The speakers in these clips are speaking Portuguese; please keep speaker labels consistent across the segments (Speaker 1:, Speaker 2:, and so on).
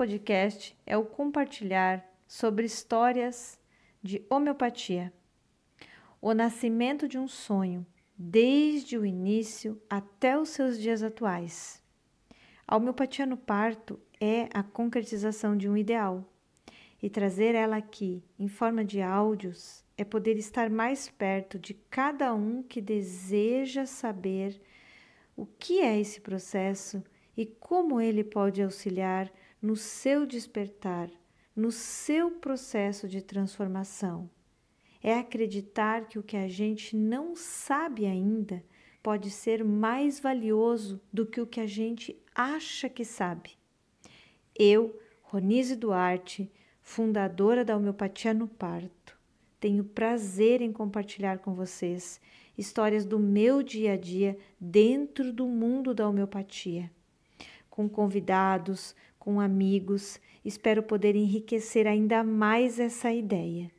Speaker 1: podcast é o compartilhar sobre histórias de homeopatia, o nascimento de um sonho, desde o início até os seus dias atuais. A homeopatia no parto é a concretização de um ideal, e trazer ela aqui em forma de áudios é poder estar mais perto de cada um que deseja saber o que é esse processo e como ele pode auxiliar no seu despertar, no seu processo de transformação. É acreditar que o que a gente não sabe ainda pode ser mais valioso do que o que a gente acha que sabe. Eu, Ronise Duarte, fundadora da homeopatia no parto, tenho prazer em compartilhar com vocês histórias do meu dia a dia dentro do mundo da homeopatia. Com convidados, com amigos, espero poder enriquecer ainda mais essa ideia.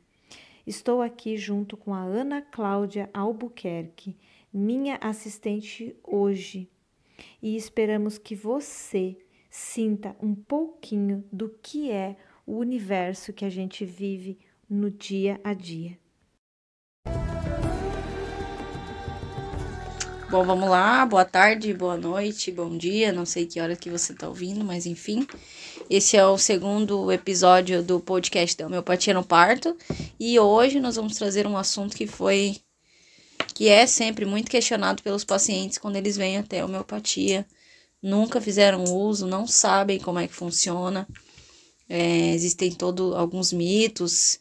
Speaker 1: Estou aqui junto com a Ana Cláudia Albuquerque, minha assistente hoje, e esperamos que você sinta um pouquinho do que é o universo que a gente vive no dia a dia.
Speaker 2: Bom, vamos lá. Boa tarde, boa noite, bom dia. Não sei que hora que você está ouvindo, mas enfim. Esse é o segundo episódio do podcast da homeopatia no parto. E hoje nós vamos trazer um assunto que foi que é sempre muito questionado pelos pacientes quando eles vêm até a homeopatia. Nunca fizeram uso, não sabem como é que funciona. É, existem todo alguns mitos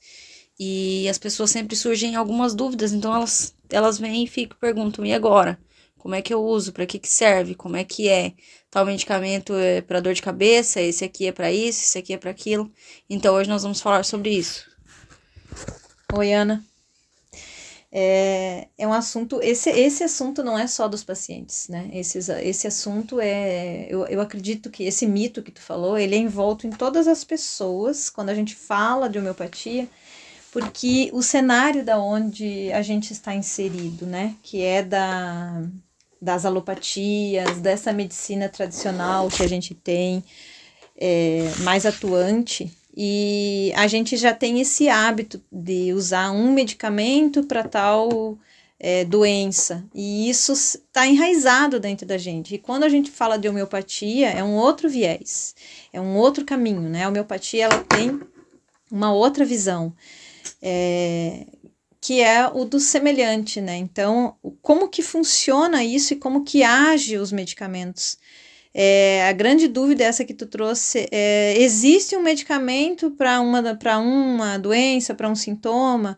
Speaker 2: e as pessoas sempre surgem algumas dúvidas, então elas elas vêm e ficam perguntam e agora? Como é que eu uso? Para que que serve? Como é que é? Tal medicamento é para dor de cabeça, esse aqui é para isso, esse aqui é para aquilo. Então hoje nós vamos falar sobre isso.
Speaker 1: Oi, Ana. É, é um assunto, esse, esse assunto não é só dos pacientes, né? Esse, esse assunto é, eu, eu acredito que esse mito que tu falou, ele é envolto em todas as pessoas, quando a gente fala de homeopatia, porque o cenário da onde a gente está inserido, né? Que é da das alopatias, dessa medicina tradicional que a gente tem, é, mais atuante, e a gente já tem esse hábito de usar um medicamento para tal é, doença, e isso está enraizado dentro da gente. E quando a gente fala de homeopatia, é um outro viés, é um outro caminho, né? A homeopatia ela tem uma outra visão. É, que é o do semelhante, né? Então, como que funciona isso e como que age os medicamentos? É, a grande dúvida é essa que tu trouxe, é, existe um medicamento para uma, para uma doença, para um sintoma?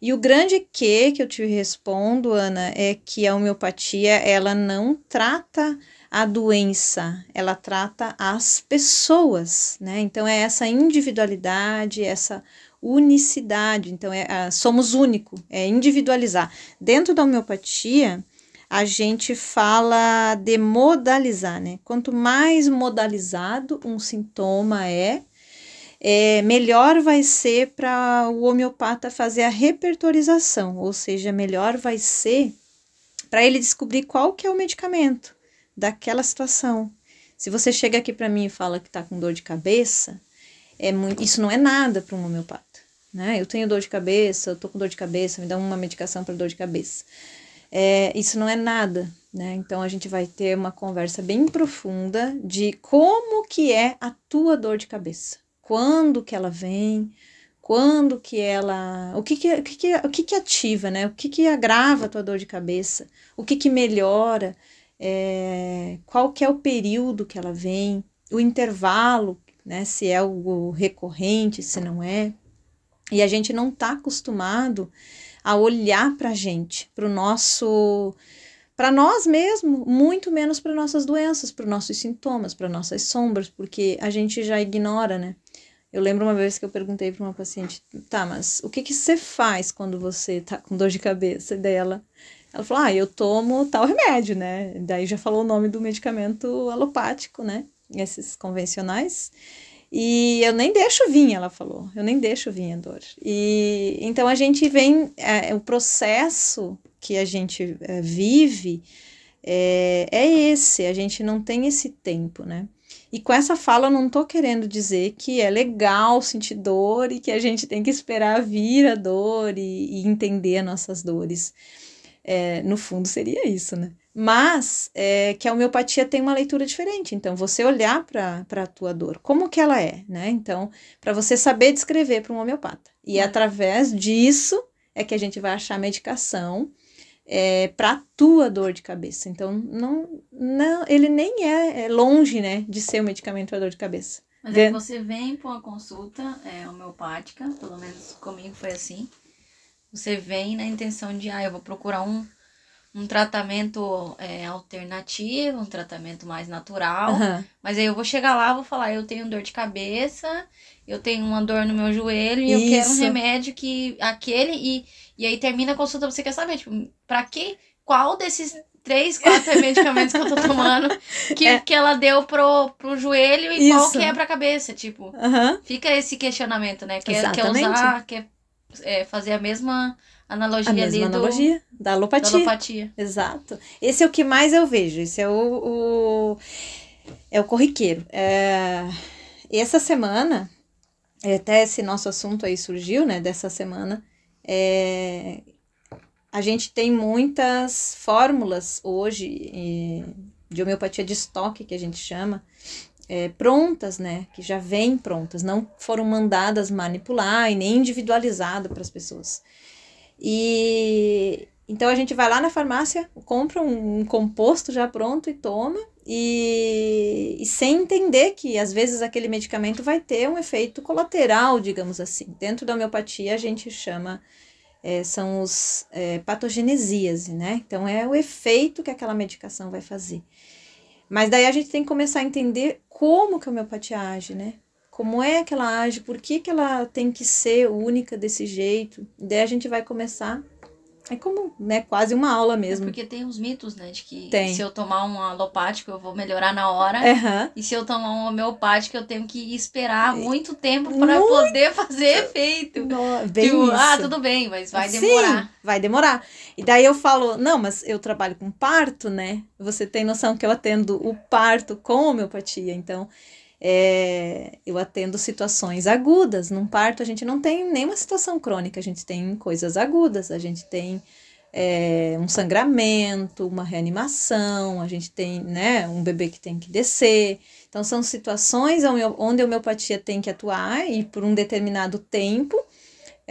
Speaker 1: E o grande que que eu te respondo, Ana, é que a homeopatia, ela não trata a doença, ela trata as pessoas, né? Então é essa individualidade, essa unicidade. Então, é, é, somos único, é individualizar. Dentro da homeopatia, a gente fala de modalizar, né? Quanto mais modalizado um sintoma é, é melhor vai ser para o homeopata fazer a repertorização, ou seja, melhor vai ser para ele descobrir qual que é o medicamento daquela situação. Se você chega aqui para mim e fala que está com dor de cabeça, é muito, isso não é nada para um homeopata né? Eu tenho dor de cabeça, eu tô com dor de cabeça, me dá uma medicação para dor de cabeça. É, isso não é nada, né? Então a gente vai ter uma conversa bem profunda de como que é a tua dor de cabeça, quando que ela vem, quando que ela, o que que, o que, que, o que, que ativa, né? O que que agrava a tua dor de cabeça, o que que melhora, é, qual que é o período que ela vem, o intervalo, né? Se é algo recorrente, se não é. E a gente não está acostumado a olhar para a gente, para o nosso. para nós mesmo, muito menos para nossas doenças, para nossos sintomas, para nossas sombras, porque a gente já ignora, né? Eu lembro uma vez que eu perguntei para uma paciente, tá, mas o que que você faz quando você tá com dor de cabeça? E daí ela, ela falou, ah, eu tomo tal remédio, né? Daí já falou o nome do medicamento alopático, né? Esses convencionais. E eu nem deixo vir, ela falou, eu nem deixo vir a dor. E então a gente vem, é, o processo que a gente é, vive é, é esse, a gente não tem esse tempo, né? E com essa fala eu não tô querendo dizer que é legal sentir dor e que a gente tem que esperar vir a dor e, e entender as nossas dores. É, no fundo seria isso, né? Mas é, que a homeopatia tem uma leitura diferente. Então, você olhar para a tua dor, como que ela é, né? Então, para você saber descrever para um homeopata. E através disso é que a gente vai achar medicação é, para a tua dor de cabeça. Então, não, não, ele nem é, é longe, né, de ser um medicamento para dor de cabeça.
Speaker 2: Mas é que você vem para uma consulta é, homeopática, pelo menos comigo foi assim. Você vem na intenção de, ah, eu vou procurar um, um tratamento é, alternativo, um tratamento mais natural. Uhum. Mas aí eu vou chegar lá, vou falar, eu tenho dor de cabeça, eu tenho uma dor no meu joelho e Isso. eu quero um remédio que aquele e e aí termina a consulta, você quer saber, tipo, pra que, qual desses três, quatro medicamentos que eu tô tomando que, é. que ela deu pro, pro joelho e Isso. qual que é pra cabeça, tipo.
Speaker 1: Uhum.
Speaker 2: Fica esse questionamento, né? Quer, quer usar, quer é, fazer a mesma analogia a mesma ali
Speaker 1: analogia do, da alopatia.
Speaker 2: da alopatia.
Speaker 1: Exato. Esse é o que mais eu vejo, esse é o, o é o corriqueiro. É, essa semana, até esse nosso assunto aí surgiu, né, dessa semana, é, a gente tem muitas fórmulas hoje é, de homeopatia de estoque, que a gente chama, é, prontas, né? Que já vêm prontas, não foram mandadas manipular e nem individualizado para as pessoas. E então a gente vai lá na farmácia, compra um, um composto já pronto e toma, e, e, sem entender que às vezes aquele medicamento vai ter um efeito colateral, digamos assim. Dentro da homeopatia a gente chama é, são os é, patogenesias, né? Então é o efeito que aquela medicação vai fazer. Mas daí a gente tem que começar a entender como que a homeopatia age, né? Como é que ela age, por que, que ela tem que ser única desse jeito. Daí a gente vai começar é como, né, quase uma aula é mesmo.
Speaker 2: É porque tem uns mitos, né, de que
Speaker 1: tem.
Speaker 2: se eu tomar um alopático eu vou melhorar na hora.
Speaker 1: Uhum.
Speaker 2: E se eu tomar um homeopático eu tenho que esperar muito tempo para poder fazer efeito.
Speaker 1: No, bem tipo,
Speaker 2: isso. ah, tudo bem, mas vai demorar. Sim,
Speaker 1: vai demorar. E daí eu falo, não, mas eu trabalho com parto, né? Você tem noção que eu atendo o parto com homeopatia, então é, eu atendo situações agudas. Num parto, a gente não tem nenhuma situação crônica, a gente tem coisas agudas, a gente tem é, um sangramento, uma reanimação, a gente tem né, um bebê que tem que descer. Então, são situações onde a homeopatia tem que atuar e por um determinado tempo.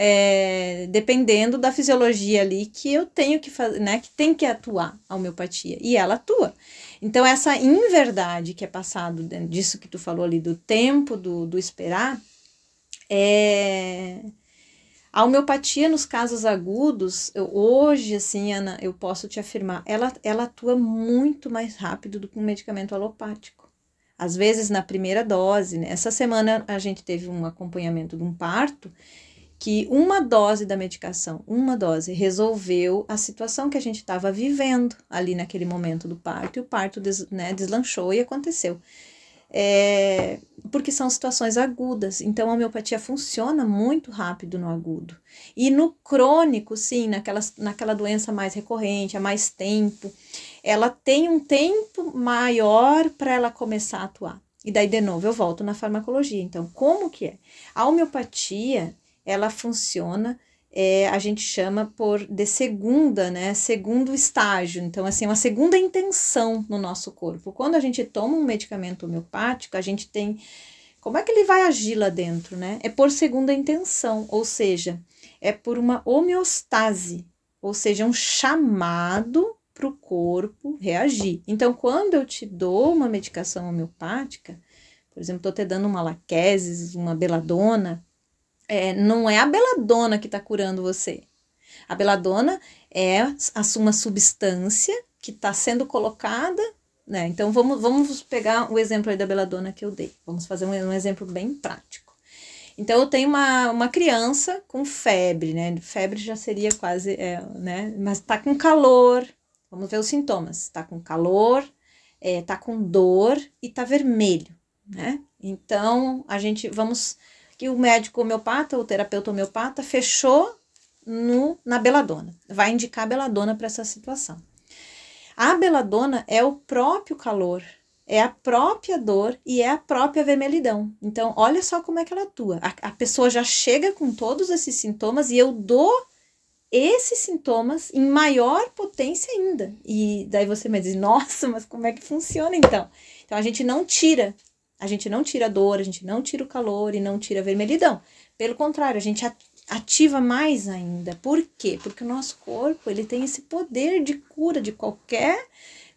Speaker 1: É, dependendo da fisiologia ali que eu tenho que fazer, né, que tem que atuar a homeopatia, e ela atua. Então, essa inverdade que é passado disso que tu falou ali, do tempo, do, do esperar, é... A homeopatia nos casos agudos, eu, hoje, assim, Ana, eu posso te afirmar, ela, ela atua muito mais rápido do que um medicamento alopático. Às vezes, na primeira dose, né? Essa semana a gente teve um acompanhamento de um parto que uma dose da medicação, uma dose, resolveu a situação que a gente estava vivendo ali naquele momento do parto, e o parto des, né, deslanchou e aconteceu. É, porque são situações agudas, então a homeopatia funciona muito rápido no agudo. E no crônico, sim, naquela, naquela doença mais recorrente, há mais tempo, ela tem um tempo maior para ela começar a atuar. E daí, de novo, eu volto na farmacologia. Então, como que é? A homeopatia, ela funciona, é, a gente chama por de segunda, né? Segundo estágio. Então, assim, uma segunda intenção no nosso corpo. Quando a gente toma um medicamento homeopático, a gente tem. Como é que ele vai agir lá dentro, né? É por segunda intenção, ou seja, é por uma homeostase, ou seja, um chamado para o corpo reagir. Então, quando eu te dou uma medicação homeopática, por exemplo, estou te dando uma laqueses, uma beladona, é, não é a beladona que está curando você. A beladona é uma substância que está sendo colocada, né? Então vamos, vamos pegar o exemplo aí da beladona que eu dei. Vamos fazer um, um exemplo bem prático. Então eu tenho uma, uma criança com febre, né? Febre já seria quase, é, né? Mas tá com calor. Vamos ver os sintomas. Tá com calor, é, tá com dor e tá vermelho, né? Então a gente vamos que o médico homeopata, o terapeuta homeopata, fechou no, na beladona. Vai indicar a beladona para essa situação. A beladona é o próprio calor, é a própria dor e é a própria vermelhidão. Então, olha só como é que ela atua. A, a pessoa já chega com todos esses sintomas e eu dou esses sintomas em maior potência ainda. E daí você me diz, nossa, mas como é que funciona então? Então a gente não tira, a gente não tira a dor, a gente não tira o calor e não tira a vermelhidão. Pelo contrário, a gente ativa mais ainda. Por quê? Porque o nosso corpo, ele tem esse poder de cura de qualquer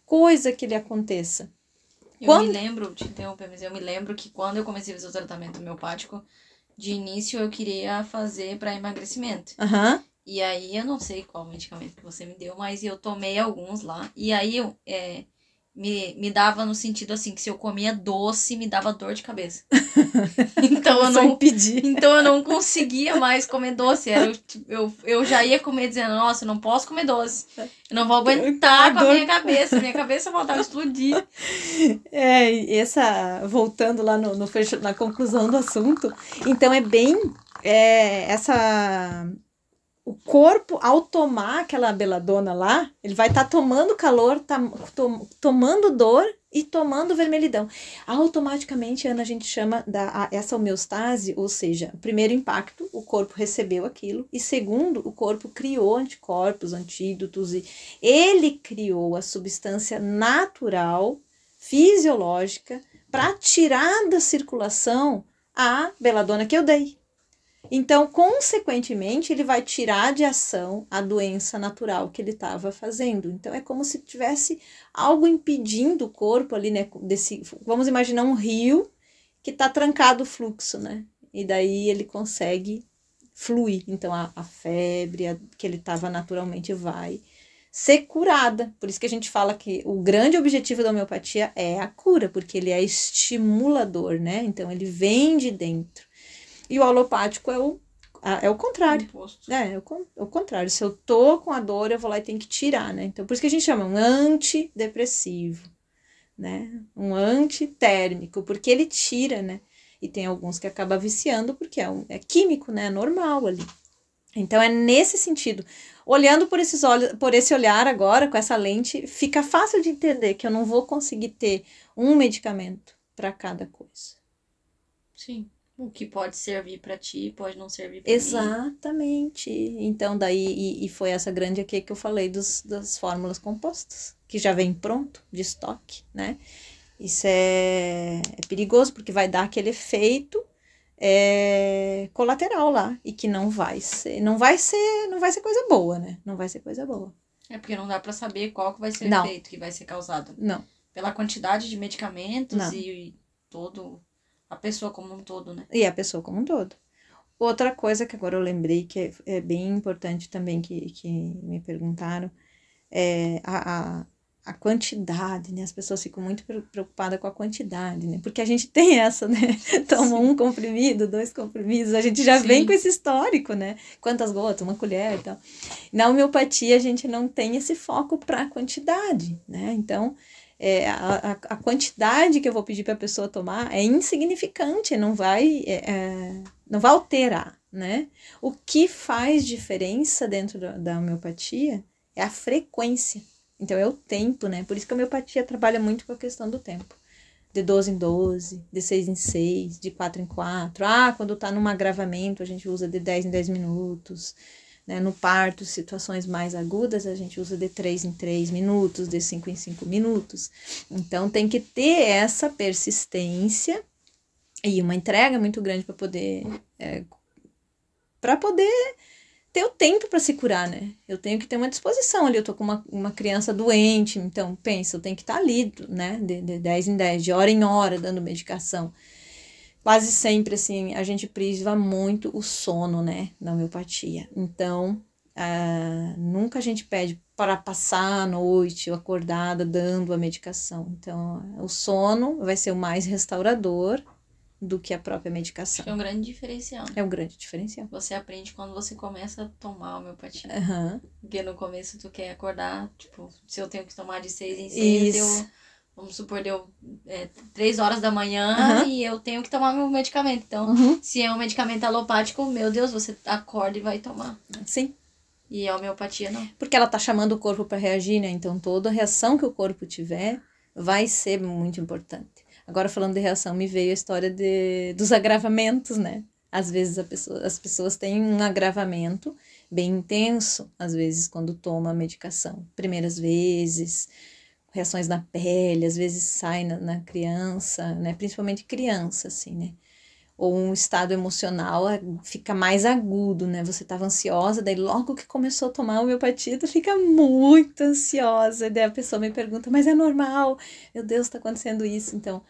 Speaker 1: coisa que lhe aconteça.
Speaker 2: Eu quando... me lembro, te interromper, mas eu me lembro que quando eu comecei a fazer o tratamento homeopático, de início eu queria fazer para emagrecimento.
Speaker 1: Uhum.
Speaker 2: E aí eu não sei qual medicamento que você me deu, mas eu tomei alguns lá. E aí eu, é, me, me dava no sentido assim, que se eu comia doce, me dava dor de cabeça. então eu não
Speaker 1: impedir.
Speaker 2: Então eu não conseguia mais comer doce. Era, eu, eu, eu já ia comer dizendo, nossa, eu não posso comer doce. Eu não vou aguentar com a minha cabeça. Minha cabeça voltava a explodir.
Speaker 1: É, essa, voltando lá no, no na conclusão do assunto, então é bem é, essa o corpo, ao tomar aquela beladona lá, ele vai estar tá tomando calor, tá, to, tomando dor e tomando vermelhidão. Automaticamente, Ana, a gente chama da, a, essa homeostase, ou seja, primeiro impacto, o corpo recebeu aquilo, e segundo, o corpo criou anticorpos, antídotos, e ele criou a substância natural, fisiológica, para tirar da circulação a beladona que eu dei. Então, consequentemente, ele vai tirar de ação a doença natural que ele estava fazendo. Então, é como se tivesse algo impedindo o corpo ali, né? Desse, vamos imaginar um rio que está trancado o fluxo, né? E daí ele consegue fluir. Então, a, a febre a, que ele estava naturalmente vai ser curada. Por isso que a gente fala que o grande objetivo da homeopatia é a cura, porque ele é estimulador, né? Então, ele vem de dentro. E o alopático é o, é o contrário. É, é o, é o contrário. Se eu tô com a dor, eu vou lá e tenho que tirar, né? Então, por isso que a gente chama um antidepressivo, né? Um antitérmico, porque ele tira, né? E tem alguns que acaba viciando porque é, um, é químico, né? É normal ali. Então é nesse sentido. Olhando por esses olhos, por esse olhar agora, com essa lente, fica fácil de entender que eu não vou conseguir ter um medicamento para cada coisa.
Speaker 2: Sim. O que pode servir para ti pode não servir para
Speaker 1: Exatamente. Mim. Então, daí, e, e, foi essa grande aqui que eu falei dos, das fórmulas compostas, que já vem pronto, de estoque, né? Isso é, é perigoso, porque vai dar aquele efeito é, colateral lá, e que não vai ser, não vai ser, não vai ser coisa boa, né? Não vai ser coisa boa.
Speaker 2: É porque não dá para saber qual que vai ser o efeito que vai ser causado.
Speaker 1: Não.
Speaker 2: Pela quantidade de medicamentos não. e todo a pessoa como um todo, né?
Speaker 1: E a pessoa como um todo. Outra coisa que agora eu lembrei que é, é bem importante também que, que me perguntaram é a, a, a, quantidade, né? As pessoas ficam muito preocupadas com a quantidade, né? Porque a gente tem essa, né? Toma Sim. um comprimido, dois comprimidos, a gente já Sim. vem com esse histórico, né? Quantas gotas, uma colher e tal. Na homeopatia, a gente não tem esse foco para a quantidade, né? Então, é, a, a quantidade que eu vou pedir para a pessoa tomar é insignificante, não vai, é, é, não vai alterar, né? O que faz diferença dentro da, homeopatia é a frequência. Então, é o tempo, né? Por isso que a homeopatia trabalha muito com a questão do tempo. De 12 em 12, de 6 em 6, de 4 em 4. Ah, quando está num agravamento, a gente usa de 10 em 10 minutos. Né? No parto, situações mais agudas, a gente usa de 3 em 3 minutos, de 5 em 5 minutos. Então, tem que ter essa persistência e uma entrega muito grande para poder. É, para poder ter o tempo para se curar, né? Eu tenho que ter uma disposição ali. Eu tô com uma, uma criança doente, então pensa, eu tenho que estar tá ali, né? De, de 10 em 10, de hora em hora, dando medicação quase sempre, assim, a gente priva muito o sono, né, na homeopatia. Então, uh, nunca a gente pede para passar a noite acordada dando a medicação. Então, o sono vai ser o mais restaurador do que a própria medicação.
Speaker 2: É um grande diferencial.
Speaker 1: É um grande diferencial.
Speaker 2: Você aprende quando você começa a tomar a homeopatia.
Speaker 1: Uhum.
Speaker 2: Porque no começo tu quer acordar, tipo, se eu tenho que tomar de seis em seis, Isso. eu vamos supor, deu é, três horas da manhã uhum. e eu tenho que tomar meu medicamento. Então, uhum. se é um medicamento alopático, meu Deus, você acorda e vai tomar.
Speaker 1: Sim.
Speaker 2: E a homeopatia não.
Speaker 1: Porque ela tá chamando o corpo para reagir, né? Então, toda reação que o corpo tiver vai ser muito importante. Agora, falando de reação, me veio a história de, dos agravamentos, né? Às vezes pessoa, as pessoas têm um agravamento bem intenso, às vezes, quando toma a medicação. Primeiras vezes, reações na pele, às vezes sai na, na criança, né? Principalmente criança, assim, né? ou um estado emocional fica mais agudo, né? Você estava ansiosa, daí logo que começou a tomar homeopatia, tu fica muito ansiosa. Daí a pessoa me pergunta, mas é normal? Meu Deus, está acontecendo isso. Então,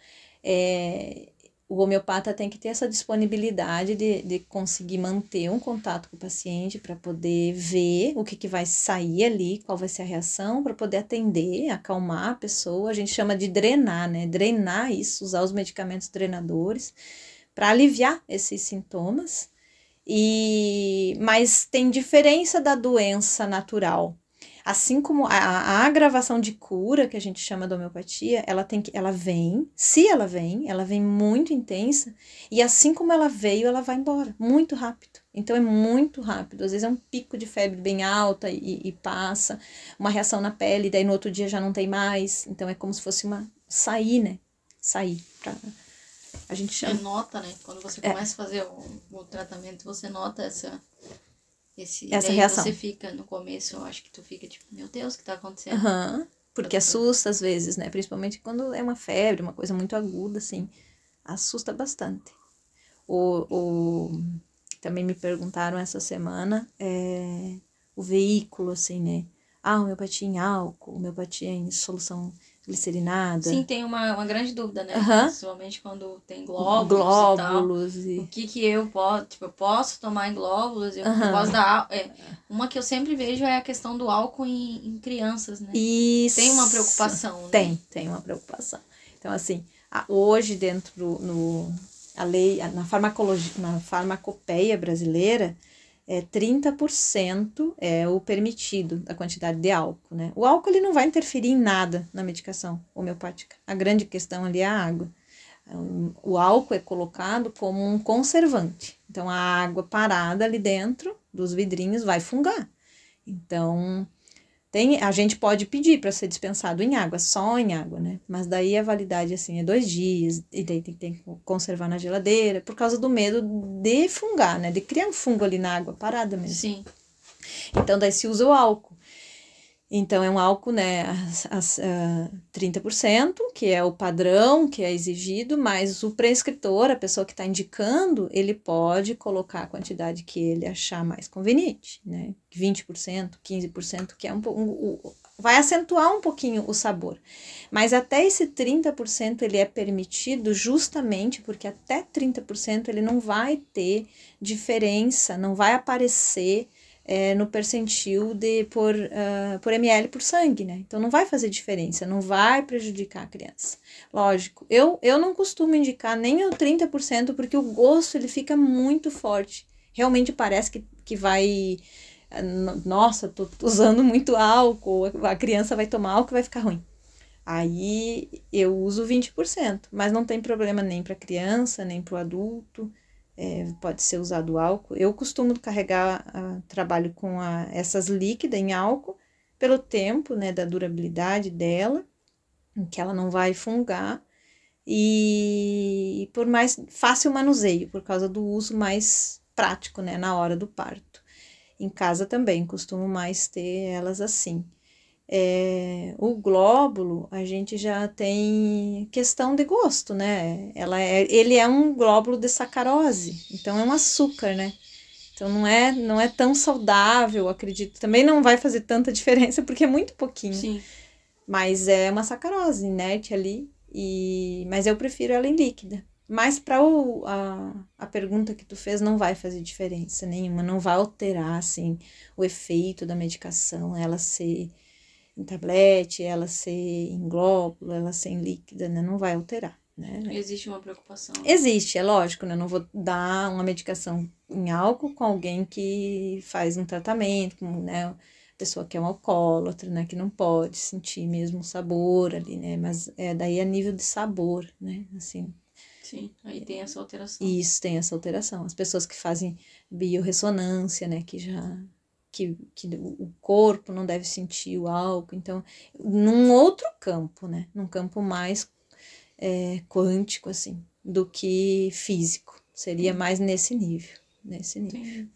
Speaker 1: é, o homeopata tem que ter essa disponibilidade de, de conseguir manter um contato com o paciente para poder ver o que, que vai sair ali, qual vai ser a reação, para poder atender, acalmar a pessoa. A gente chama de drenar, né? Drenar isso, usar os medicamentos drenadores para aliviar esses sintomas. E mas tem diferença da doença natural. Assim como a, a, agravação de cura, que a gente chama de homeopatia, ela tem que ela vem, se ela vem, ela vem muito intensa, e assim como ela veio, ela vai embora, muito rápido. Então é muito rápido. Às vezes é um pico de febre bem alta e, e passa, uma reação na pele, daí no outro dia já não tem mais. Então é como se fosse uma sair, né? Sair pra, a gente chama.
Speaker 2: Você nota, né? Quando você é. começa a fazer o, o tratamento, você nota essa, esse,
Speaker 1: essa reação.
Speaker 2: você fica no começo, eu acho que tu fica tipo, meu Deus, o que tá acontecendo?
Speaker 1: Uhum. Porque assusta às vezes, né? Principalmente quando é uma febre, uma coisa muito aguda, assim. Assusta bastante. O, o... Também me perguntaram essa semana é... o veículo, assim, né? Ah, homeopatia em álcool, homeopatia em solução glicerinada.
Speaker 2: Sim, tem uma, uma grande dúvida, né?
Speaker 1: Uhum.
Speaker 2: Principalmente quando tem glóbulos,
Speaker 1: glóbulos
Speaker 2: e, tal. O que que eu posso, tipo, eu posso tomar em glóbulos, eu uhum. posso dar... É, uma que eu sempre vejo é a questão do álcool em, em crianças, né?
Speaker 1: Isso.
Speaker 2: Tem uma preocupação, né?
Speaker 1: Tem, tem uma preocupação. Então, assim, hoje dentro no... A lei, na farmacologia, na farmacopeia brasileira, é 30% é o permitido da quantidade de álcool, né? O álcool ele não vai interferir em nada na medicação homeopática. A grande questão ali é a água. O álcool é colocado como um conservante. Então a água parada ali dentro dos vidrinhos vai fungar. Então tem, a gente pode pedir para ser dispensado em água, só em água, né? Mas daí a validade, assim, é dois dias, e daí tem, tem que conservar na geladeira, por causa do medo de fungar, né? De criar um fungo ali na água parada mesmo.
Speaker 2: Sim.
Speaker 1: Então daí se usa o álcool. Então, é um álcool, né, as, as, uh, 30%, que é o padrão que é exigido, mas o prescritor, a pessoa que está indicando, ele pode colocar a quantidade que ele achar mais conveniente, né? 20%, 15%, que é um, um, um vai acentuar um pouquinho o sabor. Mas até esse 30% ele é permitido justamente porque até 30% ele não vai ter diferença, não vai aparecer é, no percentil de por, uh, por ml por sangue, né? Então não vai fazer diferença, não vai prejudicar a criança. Lógico, eu, eu não costumo indicar nem o 30% porque o gosto ele fica muito forte. Realmente parece que, que vai. Nossa, tô usando muito álcool, a criança vai tomar álcool e vai ficar ruim. Aí eu uso 20%, mas não tem problema nem para criança, nem para o adulto é, pode ser usado álcool. Eu costumo carregar, uh, trabalho com a, essas líquidas em álcool, pelo tempo, né, da durabilidade dela, que ela não vai fungar, e por mais fácil manuseio, por causa do uso mais prático, né, na hora do parto. Em casa também, costumo mais ter elas assim. É, o glóbulo, a gente já tem questão de gosto, né? Ela é, ele é um glóbulo de sacarose, então é um açúcar, né? Então não é, não é tão saudável, acredito. Também não vai fazer tanta diferença porque é muito pouquinho.
Speaker 2: Sim.
Speaker 1: Mas é uma sacarose inerte ali, e mas eu prefiro ela em líquida. Mas para a, a pergunta que tu fez não vai fazer diferença nenhuma, não vai alterar assim o efeito da medicação, ela ser em tablete, ela ser em glóbulo, ela ser em líquida, né? Não vai alterar, né?
Speaker 2: Existe uma preocupação.
Speaker 1: Existe, é lógico, né? Não vou dar uma medicação em álcool com alguém que faz um tratamento, como, né? Pessoa que é um alcoólatra, né? Que não pode sentir mesmo o sabor ali, né? Mas é daí a nível de sabor, né? Assim,
Speaker 2: Sim, aí tem essa alteração.
Speaker 1: Isso, tem essa alteração. As pessoas que fazem biorressonância, né, que já que, que o corpo não deve sentir o álcool. Então, num outro campo, né? Num campo mais é, quântico, assim, do que físico. Seria mais nesse nível. Nesse nível.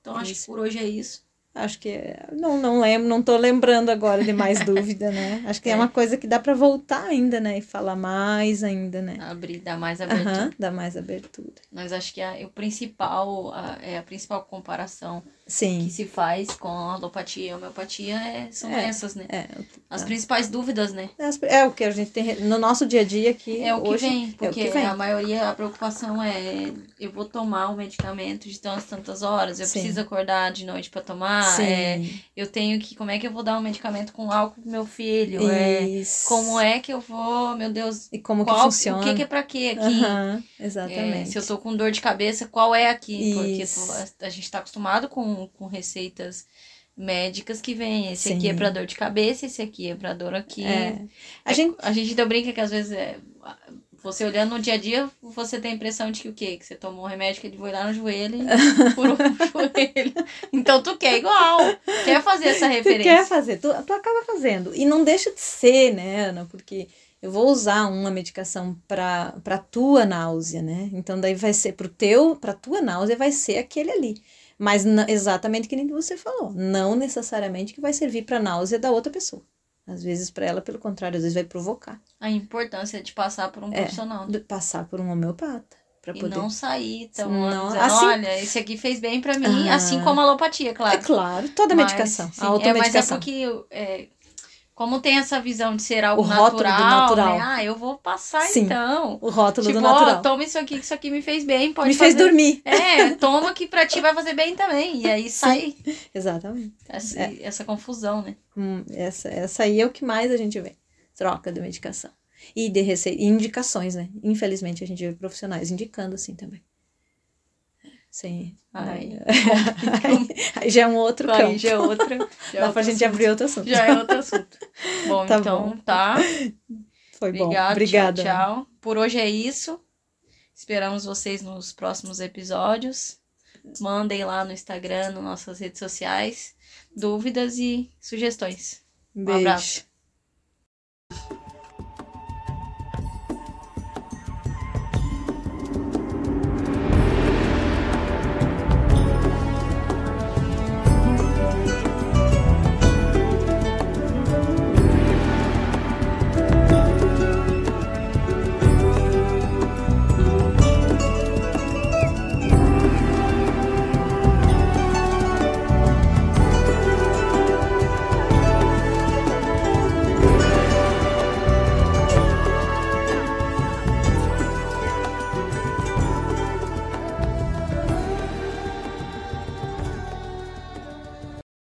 Speaker 2: Então, acho que por hoje é isso.
Speaker 1: Acho que não, não lembro, não tô lembrando agora de mais dúvida, né? Acho que é. é. uma coisa que dá para voltar ainda, né? E falar mais ainda, né?
Speaker 2: Abrir, dar mais abertura.
Speaker 1: Uhum, dar mais abertura.
Speaker 2: Mas acho que a, o principal, a, é a principal comparação
Speaker 1: Sim.
Speaker 2: que se faz com a alopatia e a homeopatia é, são é, essas, né?
Speaker 1: É,
Speaker 2: As principais dúvidas, né?
Speaker 1: É, é, o que a gente tem no nosso dia a dia aqui.
Speaker 2: É o que
Speaker 1: hoje,
Speaker 2: vem, porque
Speaker 1: é o que vem.
Speaker 2: a maioria, a preocupação é eu vou tomar o medicamento de tantas, tantas horas, eu Sim. preciso acordar de noite para tomar, é, eu tenho que, como é que eu vou dar um medicamento com álcool pro meu filho? É, como é que eu vou, meu Deus,
Speaker 1: e como
Speaker 2: qual,
Speaker 1: que funciona?
Speaker 2: O que, que é pra quê aqui?
Speaker 1: Uhum, exatamente.
Speaker 2: É, se eu tô com dor de cabeça, qual é aqui? Isso. Porque a gente tá acostumado com, com receitas médicas que vem. Esse Sim. aqui é para dor de cabeça, esse aqui é para dor aqui.
Speaker 1: É. A,
Speaker 2: é,
Speaker 1: gente...
Speaker 2: a gente então brinca que às vezes é, você olhando no dia a dia, você tem a impressão de que o quê? Que você tomou um remédio que ele foi lá no joelho e furou o joelho. Então tu quer igual. Quer fazer essa referência.
Speaker 1: Tu quer fazer, tu, tu acaba fazendo. E não deixa de ser, né, Ana? Porque eu vou usar uma medicação para tua náusea, né? Então daí vai ser pro teu, para tua náusea vai ser aquele ali. Mas exatamente que nem você falou, não necessariamente que vai servir para náusea da outra pessoa. Às vezes para ela, pelo contrário, às vezes vai provocar.
Speaker 2: A importância de passar por um
Speaker 1: é,
Speaker 2: profissional.
Speaker 1: Passar por um homeopata. Pra
Speaker 2: e
Speaker 1: poder...
Speaker 2: não sair tão não, dizendo, assim, olha, esse aqui fez bem para mim, ah, assim como a alopatia, claro.
Speaker 1: É claro, toda medicação. Mas, sim, a automedicação.
Speaker 2: É, mas é porque é, como tem essa visão de ser algo o natural, natural. Né? Ah, eu vou passar
Speaker 1: Sim,
Speaker 2: então.
Speaker 1: O rótulo tipo, do natural.
Speaker 2: Ó, toma isso aqui, que isso aqui me fez bem, pode
Speaker 1: Me
Speaker 2: fazer...
Speaker 1: fez dormir.
Speaker 2: É, toma que pra ti vai fazer bem também. E aí sai.
Speaker 1: Sim, exatamente.
Speaker 2: Essa, é. essa confusão, né?
Speaker 1: Hum, essa, essa aí é o que mais a gente vê. Troca de medicação. E de receita, e indicações, né? Infelizmente a gente vê profissionais indicando assim também. Sim.
Speaker 2: Aí,
Speaker 1: aí, já é um outro
Speaker 2: aí
Speaker 1: campo.
Speaker 2: Já é outra. Já
Speaker 1: Dá é pra gente assunto. abrir outro assunto.
Speaker 2: Já é outro assunto. Bom,
Speaker 1: tá
Speaker 2: então
Speaker 1: bom.
Speaker 2: tá.
Speaker 1: Foi
Speaker 2: Obrigado,
Speaker 1: bom. Obrigada.
Speaker 2: Tchau, tchau. Por hoje é isso. Esperamos vocês nos próximos episódios. Mandem lá no Instagram, nas nossas redes sociais, dúvidas e sugestões.
Speaker 1: Beijo.
Speaker 2: Um abraço.